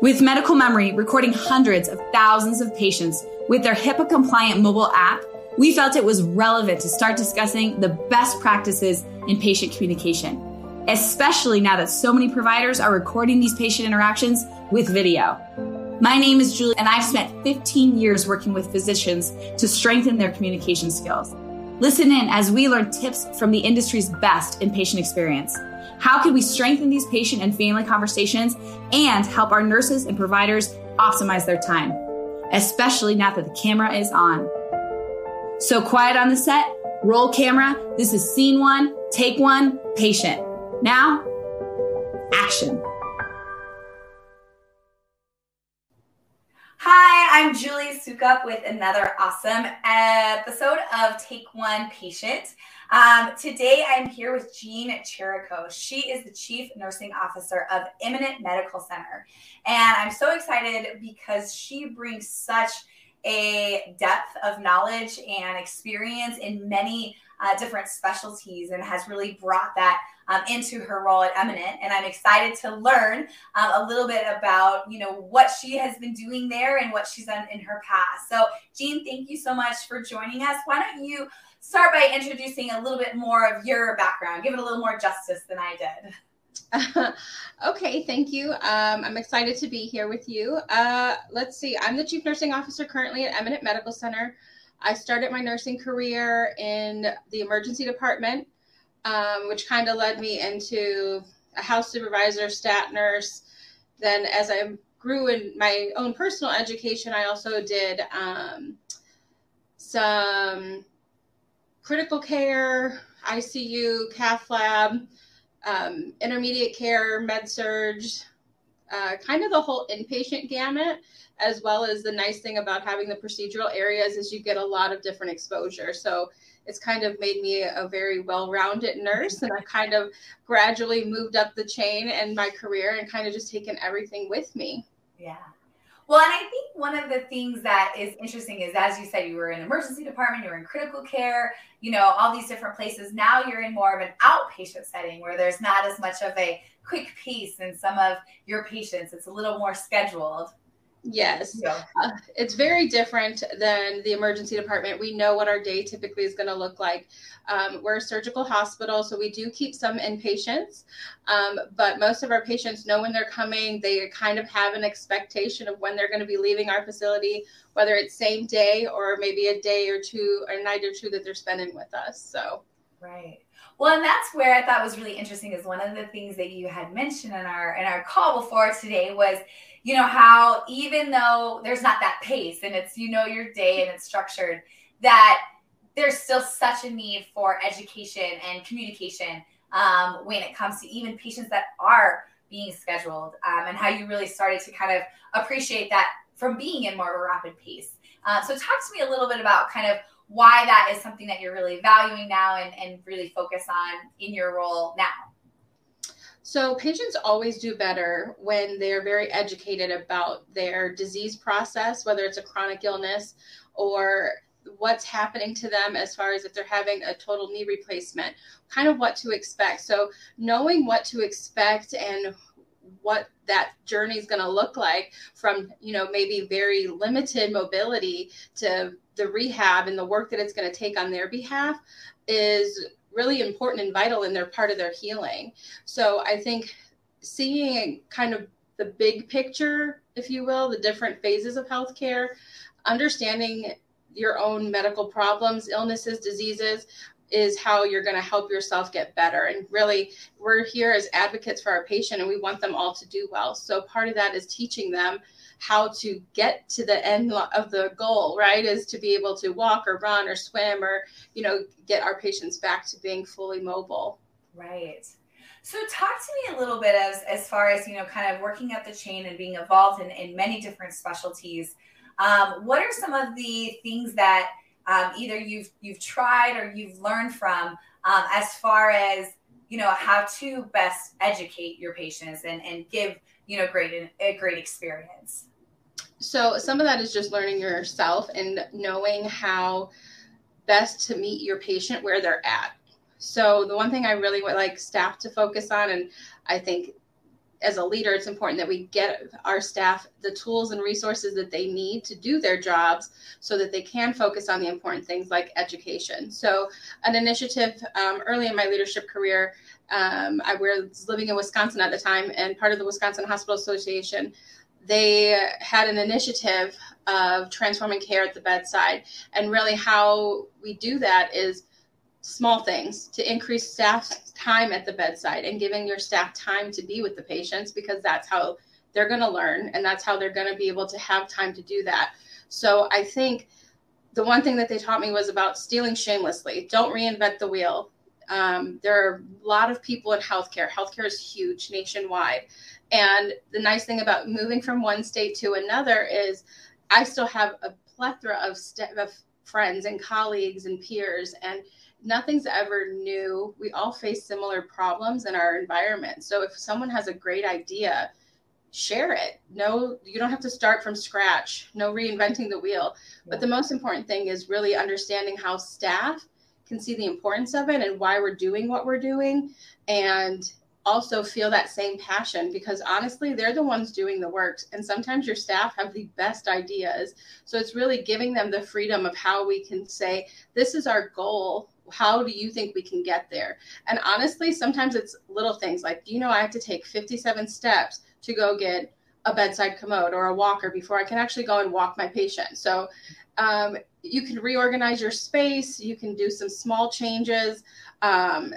With Medical Memory recording hundreds of thousands of patients with their HIPAA compliant mobile app, we felt it was relevant to start discussing the best practices in patient communication, especially now that so many providers are recording these patient interactions with video. My name is Julie, and I've spent 15 years working with physicians to strengthen their communication skills. Listen in as we learn tips from the industry's best in patient experience. How can we strengthen these patient and family conversations and help our nurses and providers optimize their time, especially now that the camera is on? So quiet on the set, roll camera. This is scene one, take one, patient. Now, action. I'm Julie Sukup with another awesome episode of Take One Patient. Um, today, I'm here with Jean Cherico. She is the Chief Nursing Officer of Eminent Medical Center. And I'm so excited because she brings such a depth of knowledge and experience in many uh, different specialties and has really brought that um, into her role at Eminent. And I'm excited to learn um, a little bit about, you know, what she has been doing there and what she's done in her past. So, Jean, thank you so much for joining us. Why don't you start by introducing a little bit more of your background. Give it a little more justice than I did. okay, thank you. Um, I'm excited to be here with you. Uh, let's see, I'm the Chief Nursing Officer currently at Eminent Medical Center. I started my nursing career in the emergency department, um, which kind of led me into a house supervisor, stat nurse. Then, as I grew in my own personal education, I also did um, some critical care, ICU, cath lab, um, intermediate care, med surg, uh, kind of the whole inpatient gamut, as well as the nice thing about having the procedural areas is you get a lot of different exposure. So it's kind of made me a very well-rounded nurse, and I kind of gradually moved up the chain in my career and kind of just taken everything with me. Yeah. Well, and I think one of the things that is interesting is, as you said, you were in emergency department, you were in critical care, you know, all these different places. Now you're in more of an outpatient setting where there's not as much of a quick pace in some of your patients. It's a little more scheduled. Yes. Yeah. Uh, it's very different than the emergency department. We know what our day typically is going to look like. Um, we're a surgical hospital, so we do keep some inpatients, um, but most of our patients know when they're coming. They kind of have an expectation of when they're going to be leaving our facility, whether it's same day or maybe a day or two, or a night or two that they're spending with us. So, right. Well, and that's where I thought was really interesting is one of the things that you had mentioned in our in our call before today was you know how even though there's not that pace and it's you know your day and it's structured that there's still such a need for education and communication um, when it comes to even patients that are being scheduled um, and how you really started to kind of appreciate that from being in more of a rapid pace. Uh, so talk to me a little bit about kind of why that is something that you're really valuing now and, and really focus on in your role now so, patients always do better when they're very educated about their disease process, whether it's a chronic illness or what's happening to them as far as if they're having a total knee replacement, kind of what to expect. So, knowing what to expect and what that journey is going to look like from you know maybe very limited mobility to the rehab and the work that it's going to take on their behalf is really important and vital and they're part of their healing. So I think seeing kind of the big picture, if you will, the different phases of healthcare, understanding your own medical problems, illnesses, diseases is how you're going to help yourself get better. And really, we're here as advocates for our patient and we want them all to do well. So part of that is teaching them how to get to the end of the goal, right? Is to be able to walk or run or swim or, you know, get our patients back to being fully mobile. Right. So talk to me a little bit as as far as you know, kind of working up the chain and being involved in, in many different specialties. Um, what are some of the things that um, either you've you've tried or you've learned from um, as far as you know how to best educate your patients and, and give you know great a great experience so some of that is just learning yourself and knowing how best to meet your patient where they're at. So the one thing I really would like staff to focus on, and I think as a leader, it's important that we get our staff the tools and resources that they need to do their jobs so that they can focus on the important things like education. So, an initiative um, early in my leadership career, um, I was living in Wisconsin at the time, and part of the Wisconsin Hospital Association, they had an initiative of transforming care at the bedside. And really, how we do that is small things to increase staff time at the bedside and giving your staff time to be with the patients because that's how they're going to learn and that's how they're going to be able to have time to do that. So I think the one thing that they taught me was about stealing shamelessly. Don't reinvent the wheel. Um, there are a lot of people in healthcare. Healthcare is huge nationwide. And the nice thing about moving from one state to another is I still have a plethora of, st- of friends and colleagues and peers. And nothing's ever new. We all face similar problems in our environment. So if someone has a great idea, share it. No, you don't have to start from scratch. No reinventing the wheel. But the most important thing is really understanding how staff can see the importance of it and why we're doing what we're doing and also feel that same passion because honestly they're the ones doing the work and sometimes your staff have the best ideas so it's really giving them the freedom of how we can say this is our goal how do you think we can get there? And honestly, sometimes it's little things like, you know I have to take 57 steps to go get a bedside commode or a walker before I can actually go and walk my patient? So um, you can reorganize your space, you can do some small changes. Um,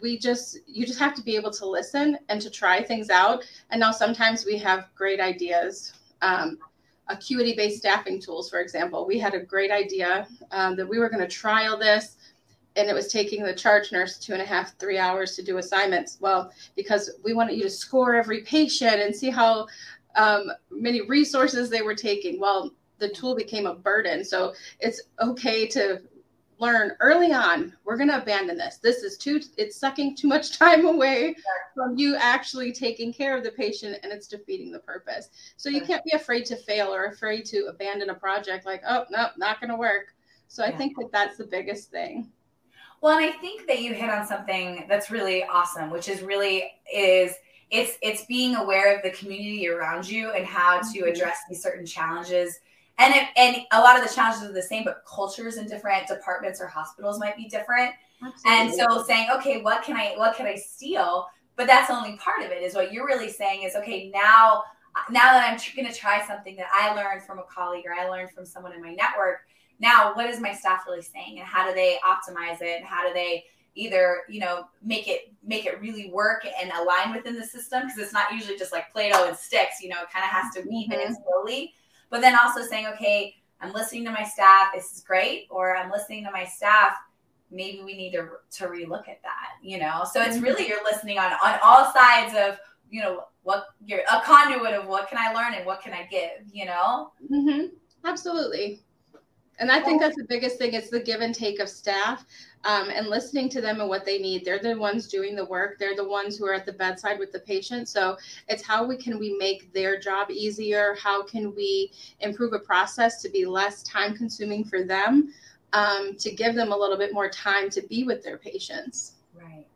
we just you just have to be able to listen and to try things out and now sometimes we have great ideas um, acuity based staffing tools for example we had a great idea um, that we were going to trial this and it was taking the charge nurse two and a half, three hours to do assignments. Well, because we wanted you to score every patient and see how um, many resources they were taking. Well, the tool became a burden. So it's okay to learn early on we're going to abandon this this is too it's sucking too much time away from you actually taking care of the patient and it's defeating the purpose so you can't be afraid to fail or afraid to abandon a project like oh no not going to work so i think that that's the biggest thing well, and I think that you hit on something that's really awesome, which is really is it's it's being aware of the community around you and how to mm-hmm. address these certain challenges. And it, and a lot of the challenges are the same, but cultures in different departments or hospitals might be different. Absolutely. And so saying, okay, what can I what can I steal? But that's only part of it. Is what you're really saying is okay now now that I'm going to try something that I learned from a colleague or I learned from someone in my network now what is my staff really saying and how do they optimize it and how do they either you know make it make it really work and align within the system because it's not usually just like play-doh and sticks you know it kind of has to weave mm-hmm. in slowly but then also saying okay i'm listening to my staff this is great or i'm listening to my staff maybe we need to to relook at that you know so it's really mm-hmm. you're listening on on all sides of you know what you're a conduit of what can i learn and what can i give you know mm-hmm. absolutely and I think that's the biggest thing. It's the give and take of staff um, and listening to them and what they need. They're the ones doing the work. They're the ones who are at the bedside with the patient. So it's how we can we make their job easier? How can we improve a process to be less time consuming for them? Um, to give them a little bit more time to be with their patients. Right.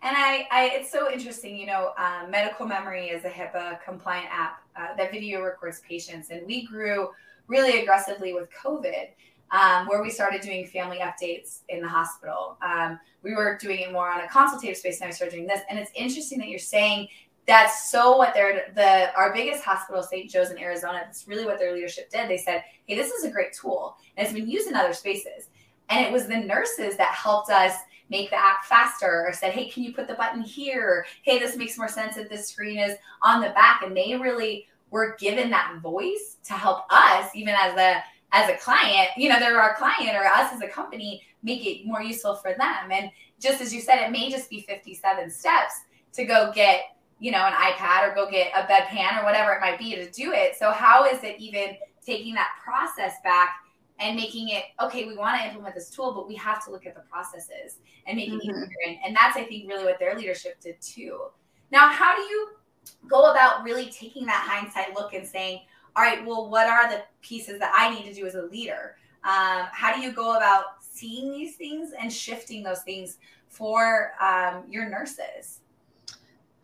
And I, I it's so interesting, you know, um, medical memory is a HIPAA compliant app uh, that video records patients. And we grew really aggressively with COVID, um, where we started doing family updates in the hospital. Um, we were doing it more on a consultative space, and I started doing this. And it's interesting that you're saying that's so what they're the our biggest hospital, St. Joe's in Arizona. That's really what their leadership did. They said, "Hey, this is a great tool, and it's been used in other spaces." And it was the nurses that helped us make the app faster or said, hey, can you put the button here? Hey, this makes more sense if this screen is on the back. And they really we're given that voice to help us, even as a as a client, you know, they're our client or us as a company, make it more useful for them. And just as you said, it may just be 57 steps to go get, you know, an iPad or go get a bedpan or whatever it might be to do it. So how is it even taking that process back and making it okay we want to implement this tool but we have to look at the processes and make it mm-hmm. easier and, and that's i think really what their leadership did too now how do you go about really taking that hindsight look and saying, all right, well, what are the pieces that I need to do as a leader? Um, how do you go about seeing these things and shifting those things for um, your nurses?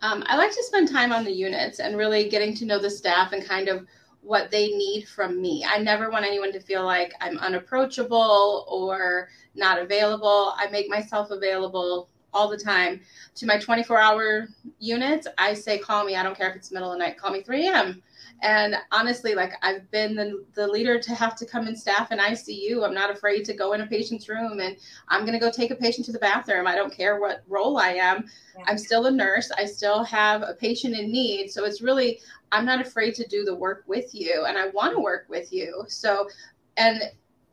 Um, I like to spend time on the units and really getting to know the staff and kind of what they need from me. I never want anyone to feel like I'm unapproachable or not available. I make myself available all the time to my 24 hour units. I say, call me. I don't care if it's middle of the night, call me 3 a.m. And honestly, like I've been the, the leader to have to come in staff in ICU. I'm not afraid to go in a patient's room and I'm going to go take a patient to the bathroom. I don't care what role I am. Yeah. I'm still a nurse. I still have a patient in need. So it's really, I'm not afraid to do the work with you and I want to work with you. So, and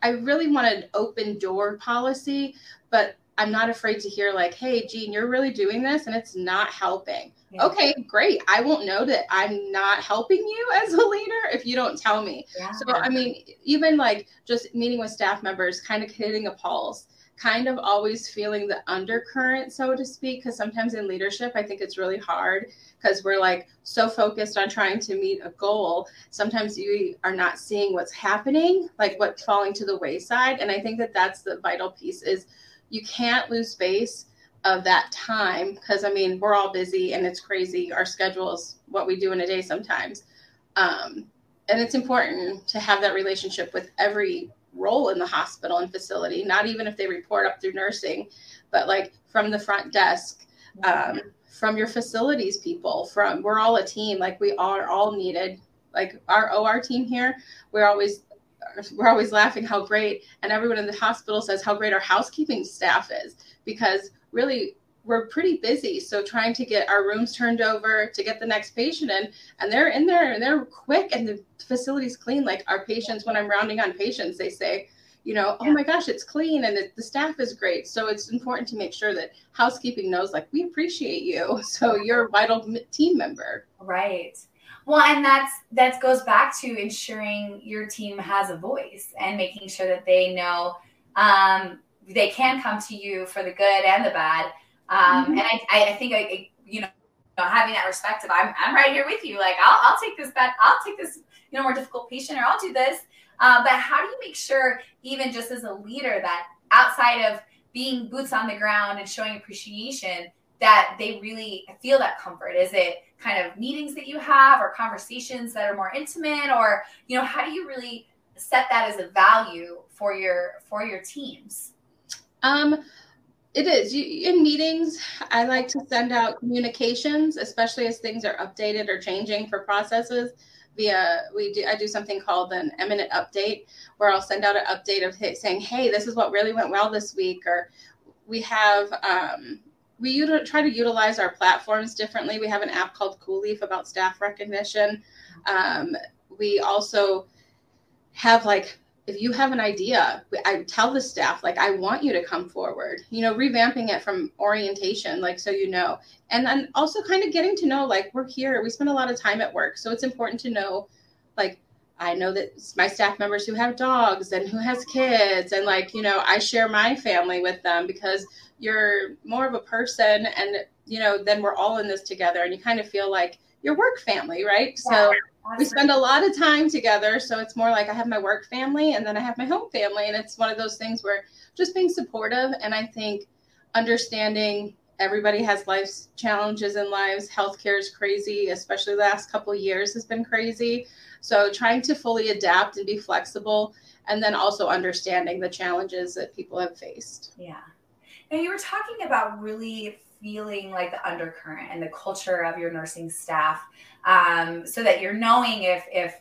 I really want an open door policy, but I'm not afraid to hear like, hey, Jean, you're really doing this and it's not helping. Yeah. Okay, great. I won't know that I'm not helping you as a leader if you don't tell me. Yeah. So, I mean, even like just meeting with staff members, kind of hitting a pulse, kind of always feeling the undercurrent, so to speak, because sometimes in leadership, I think it's really hard because we're like so focused on trying to meet a goal. Sometimes you are not seeing what's happening, like what's falling to the wayside. And I think that that's the vital piece is you can't lose space of that time because I mean we're all busy and it's crazy. Our schedules, what we do in a day sometimes, um, and it's important to have that relationship with every role in the hospital and facility. Not even if they report up through nursing, but like from the front desk, um, from your facilities people. From we're all a team. Like we are all needed. Like our OR team here, we're always we're always laughing how great and everyone in the hospital says how great our housekeeping staff is because really we're pretty busy. So trying to get our rooms turned over to get the next patient in and they're in there and they're quick and the facility's clean. Like our patients when i'm rounding on patients they say you know oh my gosh it's clean and it, the staff is great. So it's important to make sure that housekeeping knows like we appreciate you. So you're a vital team member. Right well, and that's that goes back to ensuring your team has a voice and making sure that they know um, they can come to you for the good and the bad. Um, mm-hmm. And I, I think I, you know, having that respect of I'm, I'm right here with you. Like I'll, I'll take this bad, I'll take this, you know, more difficult patient, or I'll do this. Uh, but how do you make sure, even just as a leader, that outside of being boots on the ground and showing appreciation, that they really feel that comfort? Is it kind of meetings that you have or conversations that are more intimate or you know how do you really set that as a value for your for your teams? Um it is. In meetings i like to send out communications especially as things are updated or changing for processes via we do i do something called an eminent update where i'll send out an update of saying hey this is what really went well this week or we have um, we try to utilize our platforms differently. We have an app called Coolleaf about staff recognition. Um, we also have like if you have an idea, I tell the staff like I want you to come forward. You know, revamping it from orientation, like so you know, and then also kind of getting to know like we're here. We spend a lot of time at work, so it's important to know like I know that my staff members who have dogs and who has kids, and like, you know, I share my family with them because you're more of a person and, you know, then we're all in this together and you kind of feel like your work family, right? Yeah, so we spend a lot of time together. So it's more like I have my work family and then I have my home family. And it's one of those things where just being supportive. And I think understanding everybody has life's challenges in lives. Healthcare is crazy, especially the last couple years has been crazy. So trying to fully adapt and be flexible and then also understanding the challenges that people have faced. Yeah. Now you were talking about really feeling like the undercurrent and the culture of your nursing staff um, so that you're knowing if if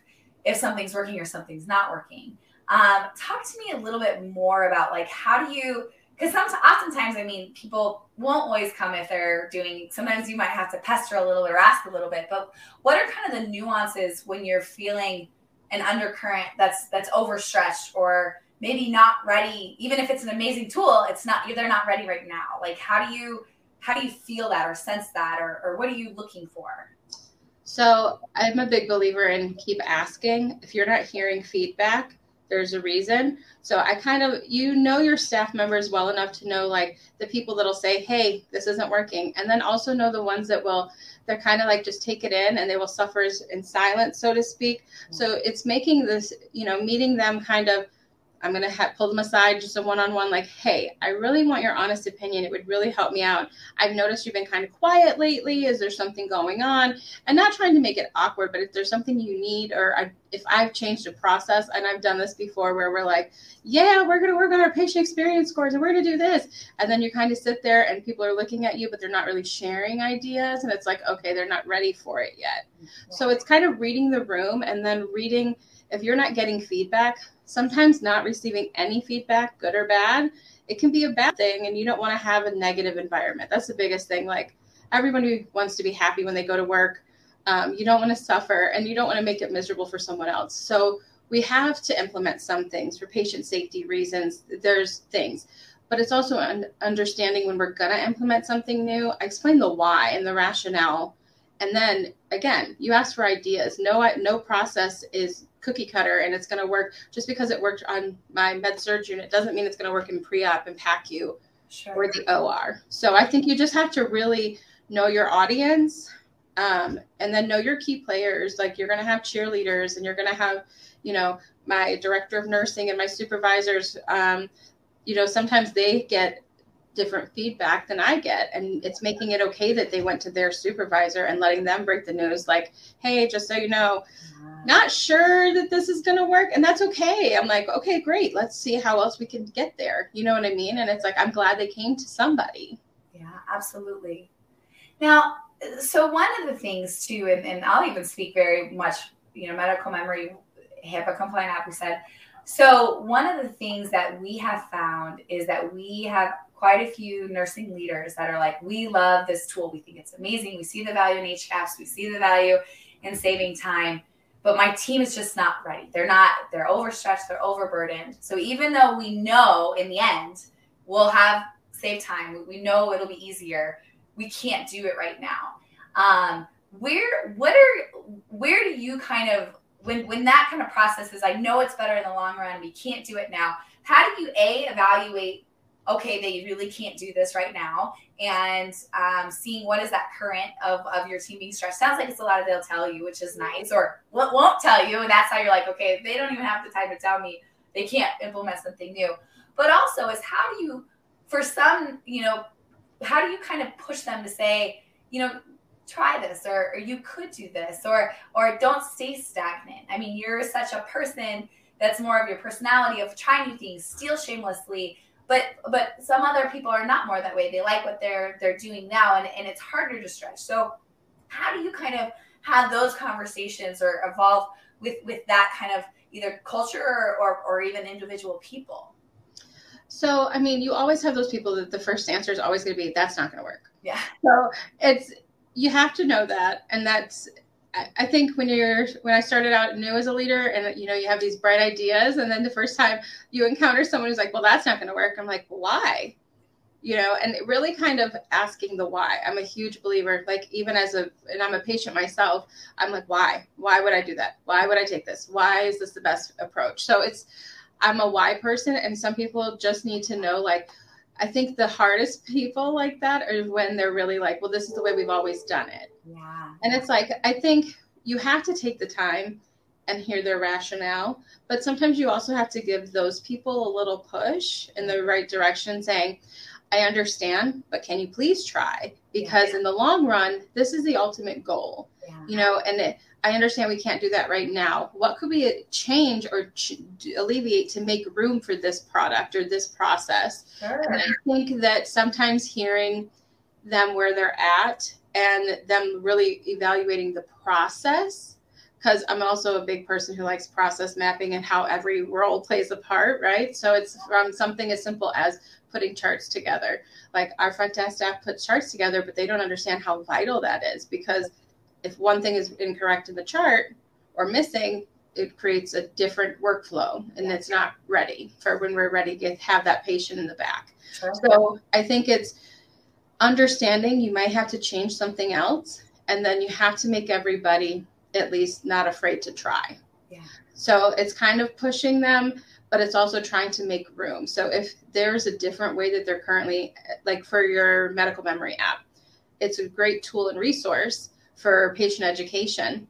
if something's working or something's not working. Um, talk to me a little bit more about like how do you because sometimes oftentimes i mean people won't always come if they're doing sometimes you might have to pester a little or ask a little bit but what are kind of the nuances when you're feeling an undercurrent that's that's overstretched or maybe not ready even if it's an amazing tool it's not they're not ready right now? Like how do you how do you feel that or sense that or, or what are you looking for? So i'm a big believer in keep asking. If you're not hearing feedback there's a reason. So I kind of you know your staff members well enough to know like the people that'll say, "Hey, this isn't working," and then also know the ones that will they're kind of like just take it in and they will suffer in silence, so to speak. Mm-hmm. So it's making this, you know, meeting them kind of I'm going to ha- pull them aside just a one on one, like, hey, I really want your honest opinion. It would really help me out. I've noticed you've been kind of quiet lately. Is there something going on? And not trying to make it awkward, but if there's something you need, or I, if I've changed a process, and I've done this before where we're like, yeah, we're going to work on our patient experience scores and we're going to do this. And then you kind of sit there and people are looking at you, but they're not really sharing ideas. And it's like, okay, they're not ready for it yet. So it's kind of reading the room and then reading if you're not getting feedback, sometimes not receiving any feedback, good or bad, it can be a bad thing. And you don't want to have a negative environment. That's the biggest thing. Like everybody wants to be happy when they go to work. Um, you don't want to suffer and you don't want to make it miserable for someone else. So we have to implement some things for patient safety reasons. There's things, but it's also un- understanding when we're going to implement something new. I explain the why and the rationale. And then again, you ask for ideas. No, no process is cookie cutter and it's going to work just because it worked on my med surg unit doesn't mean it's going to work in pre-op and PACU sure. or the OR. So I think you just have to really know your audience um, and then know your key players. Like you're going to have cheerleaders and you're going to have, you know, my director of nursing and my supervisors. Um, you know, sometimes they get different feedback than I get. And it's making it okay that they went to their supervisor and letting them break the news like, hey, just so you know, not sure that this is going to work and that's okay. I'm like okay great. Let's see how else we can get there. You know what i mean? And it's like i'm glad they came to somebody. Yeah absolutely. Now so one of the things too and, and i'll even speak very much you know medical memory hipaa compliant app we said. So one of the things that we have found is that we have quite a few nursing leaders that are like we love this tool we think it's amazing we see the value in HCAHPS we see the value in saving time but my team is just not ready. They're not, they're overstretched, they're overburdened. So even though we know in the end we'll have save time, we know it'll be easier, we can't do it right now. Um, where, what are, where do you kind of, when, when that kind of process is, I know it's better in the long run, we can't do it now. How do you A, evaluate okay, they really can't do this right now, and um, seeing what is that current of, of your team being stressed. Sounds like it's a lot of they'll tell you, which is nice, or what won't tell you, and that's how you're like, okay, they don't even have the time to tell me they can't implement something new. But also is how do you, for some, you know, how do you kind of push them to say, you know, try this or, or you could do this or or don't stay stagnant. I mean, you're such a person that's more of your personality of trying new things, steal shamelessly, but but some other people are not more that way. They like what they're they're doing now and, and it's harder to stretch. So how do you kind of have those conversations or evolve with with that kind of either culture or, or, or even individual people? So i mean you always have those people that the first answer is always going to be that's not going to work. Yeah. So it's you have to know that and that's I think when you're when I started out new as a leader and you know you have these bright ideas and then the first time you encounter someone who's like, well, that's not going to work. I'm like, why? You know, and really kind of asking the why. I'm a huge believer. Like even as a and I'm a patient myself. I'm like, why? Why would I do that? Why would I take this? Why is this the best approach? So it's I'm a why person, and some people just need to know like. I think the hardest people like that are when they're really like, well, this is the way we've always done it yeah. And it's like, I think you have to take the time and hear their rationale, but sometimes you also have to give those people a little push in the right direction, saying, I understand, but can you please try? Because yeah. in the long run, this is the ultimate goal. Yeah. You know, and it, I understand we can't do that right now. What could we change or ch- alleviate to make room for this product or this process? Sure. And I think that sometimes hearing them where they're at and them really evaluating the process because I'm also a big person who likes process mapping and how every role plays a part, right? So it's from something as simple as putting charts together. Like our front desk staff puts charts together, but they don't understand how vital that is because if one thing is incorrect in the chart or missing, it creates a different workflow and it's not ready for when we're ready to have that patient in the back. Sure. So I think it's understanding you might have to change something else and then you have to make everybody at least not afraid to try. Yeah. So it's kind of pushing them but it's also trying to make room. So if there's a different way that they're currently like for your medical memory app it's a great tool and resource for patient education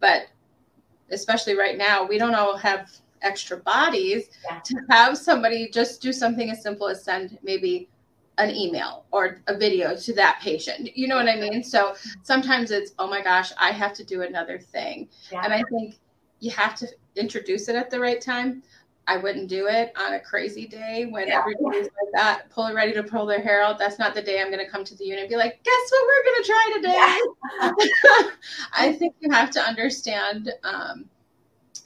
but especially right now we don't all have extra bodies yeah. to have somebody just do something as simple as send maybe an email or a video to that patient. You know what I mean? So sometimes it's, oh my gosh, I have to do another thing. Yeah. And I think you have to introduce it at the right time. I wouldn't do it on a crazy day when yeah. everybody's like that, pulling ready to pull their hair out. That's not the day I'm going to come to the unit and be like, guess what we're going to try today? Yeah. I think you have to understand, um,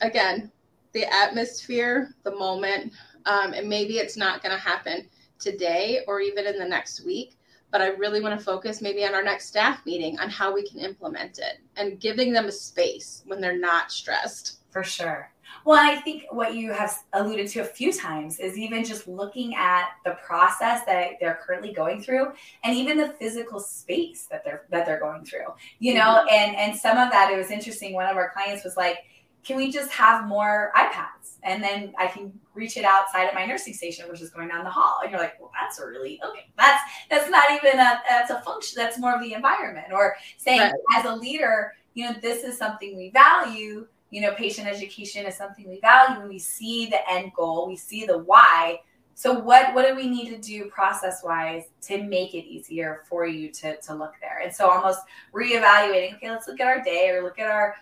again, the atmosphere, the moment, um, and maybe it's not going to happen today or even in the next week. But I really want to focus maybe on our next staff meeting on how we can implement it and giving them a space when they're not stressed. For sure. Well, I think what you have alluded to a few times is even just looking at the process that they're currently going through, and even the physical space that they're that they're going through. You know, mm-hmm. and and some of that it was interesting. One of our clients was like, "Can we just have more iPads, and then I can reach it outside of my nursing station, which is going down the hall?" And you're like, "Well, that's really okay. That's that's not even a that's a function. That's more of the environment." Or saying, right. as a leader, you know, this is something we value you know, patient education is something we value and we see the end goal, we see the why. So what what do we need to do process wise to make it easier for you to, to look there? And so almost reevaluating, okay, let's look at our day or look at our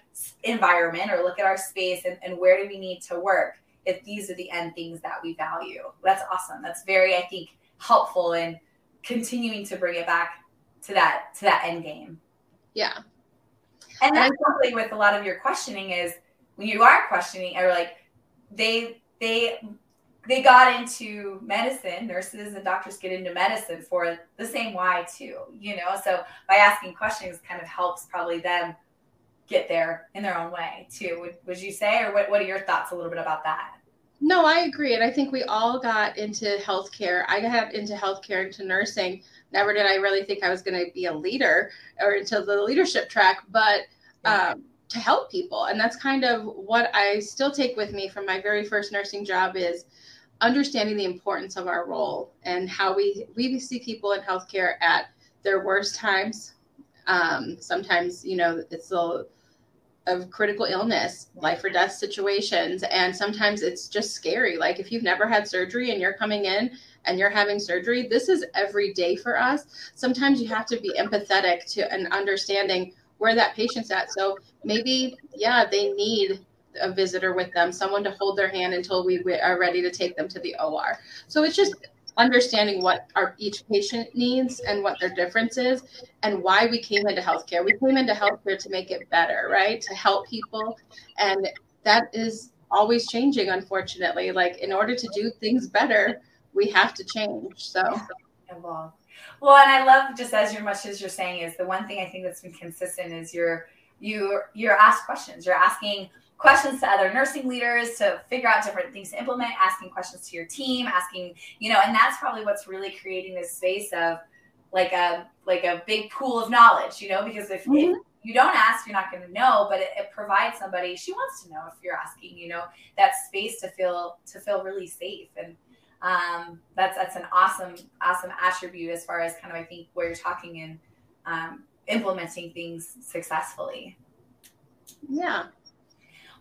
environment or look at our space and, and where do we need to work if these are the end things that we value. That's awesome. That's very, I think, helpful in continuing to bring it back to that to that end game. Yeah. And that's probably with a lot of your questioning is when you are questioning or like they they they got into medicine nurses and doctors get into medicine for the same why too you know? So by asking questions kind of helps probably them get there in their own way too. Would, would you say or what, what are your thoughts a little bit about that? No i agree and i think we all got into healthcare. I got into healthcare into nursing. Never did i really think i was going to be a leader or into the leadership track but um, to help people and that's kind of what i still take with me from my very first nursing job is understanding the importance of our role and how we we see people in healthcare at their worst times um, sometimes you know it's a of critical illness, life or death situations. And sometimes it's just scary. Like if you've never had surgery and you're coming in and you're having surgery, this is every day for us. Sometimes you have to be empathetic to and understanding where that patient's at. So maybe, yeah, they need a visitor with them, someone to hold their hand until we are ready to take them to the OR. So it's just understanding what our each patient needs and what their difference is and why we came into healthcare. We came into healthcare to make it better, right? To help people. And that is always changing, unfortunately. Like in order to do things better, we have to change. So. Well, and I love just as much as you're saying is the one thing I think that's been consistent is you're you you're asked questions. You're asking questions to other nursing leaders to figure out different things to implement, asking questions to your team, asking, you know, and that's probably what's really creating this space of like a like a big pool of knowledge, you know, because if, mm-hmm. if you don't ask, you're not going to know, but it, it, provides somebody she wants to know if you're asking, you know, that space to feel to feel really safe and um, that's that's an awesome awesome attribute as far as kind of I think where you're talking and um, implementing things successfully. Yeah.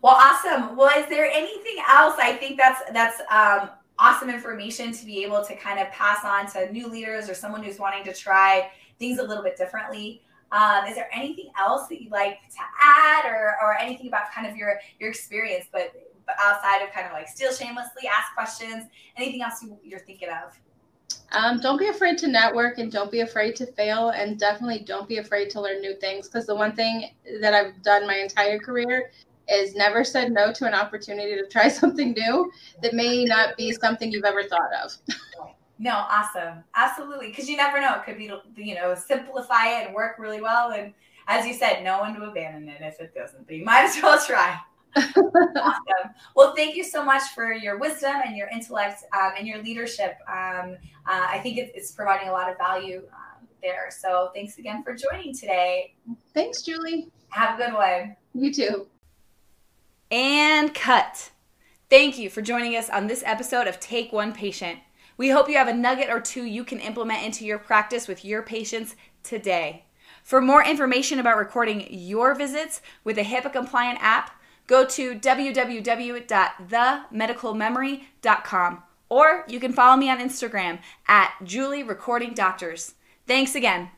Well, awesome. Well, is there anything else? I think that's that's um, awesome information to be able to kind of pass on to new leaders or someone who's wanting to try things a little bit differently. Um, is there anything else that you'd like to add, or or anything about kind of your your experience, but outside of kind of like steal shamelessly, ask questions, anything else you, you're thinking of? Um, don't be afraid to network and don't be afraid to fail and definitely don't be afraid to learn new things because the one thing that I've done my entire career is never said no to an opportunity to try something new that may not be something you've ever thought of. No, awesome. Absolutely. Because you never know. It could be, you know, simplify it and work really well. And as you said, no one to abandon it if it doesn't, but you might as well try awesome. Well, thank you so much for your wisdom and your intellect um, and your leadership. Um, uh, I think it's providing a lot of value um, there. So thanks again for joining today. Thanks, Julie. Have a good one. You too. And cut. Thank you for joining us on this episode of Take One Patient. We hope you have a nugget or two you can implement into your practice with your patients today. For more information about recording your visits with a HIPAA compliant app, go to www.themedicalmemory.com or you can follow me on Instagram at Julie Recording Doctors. Thanks again.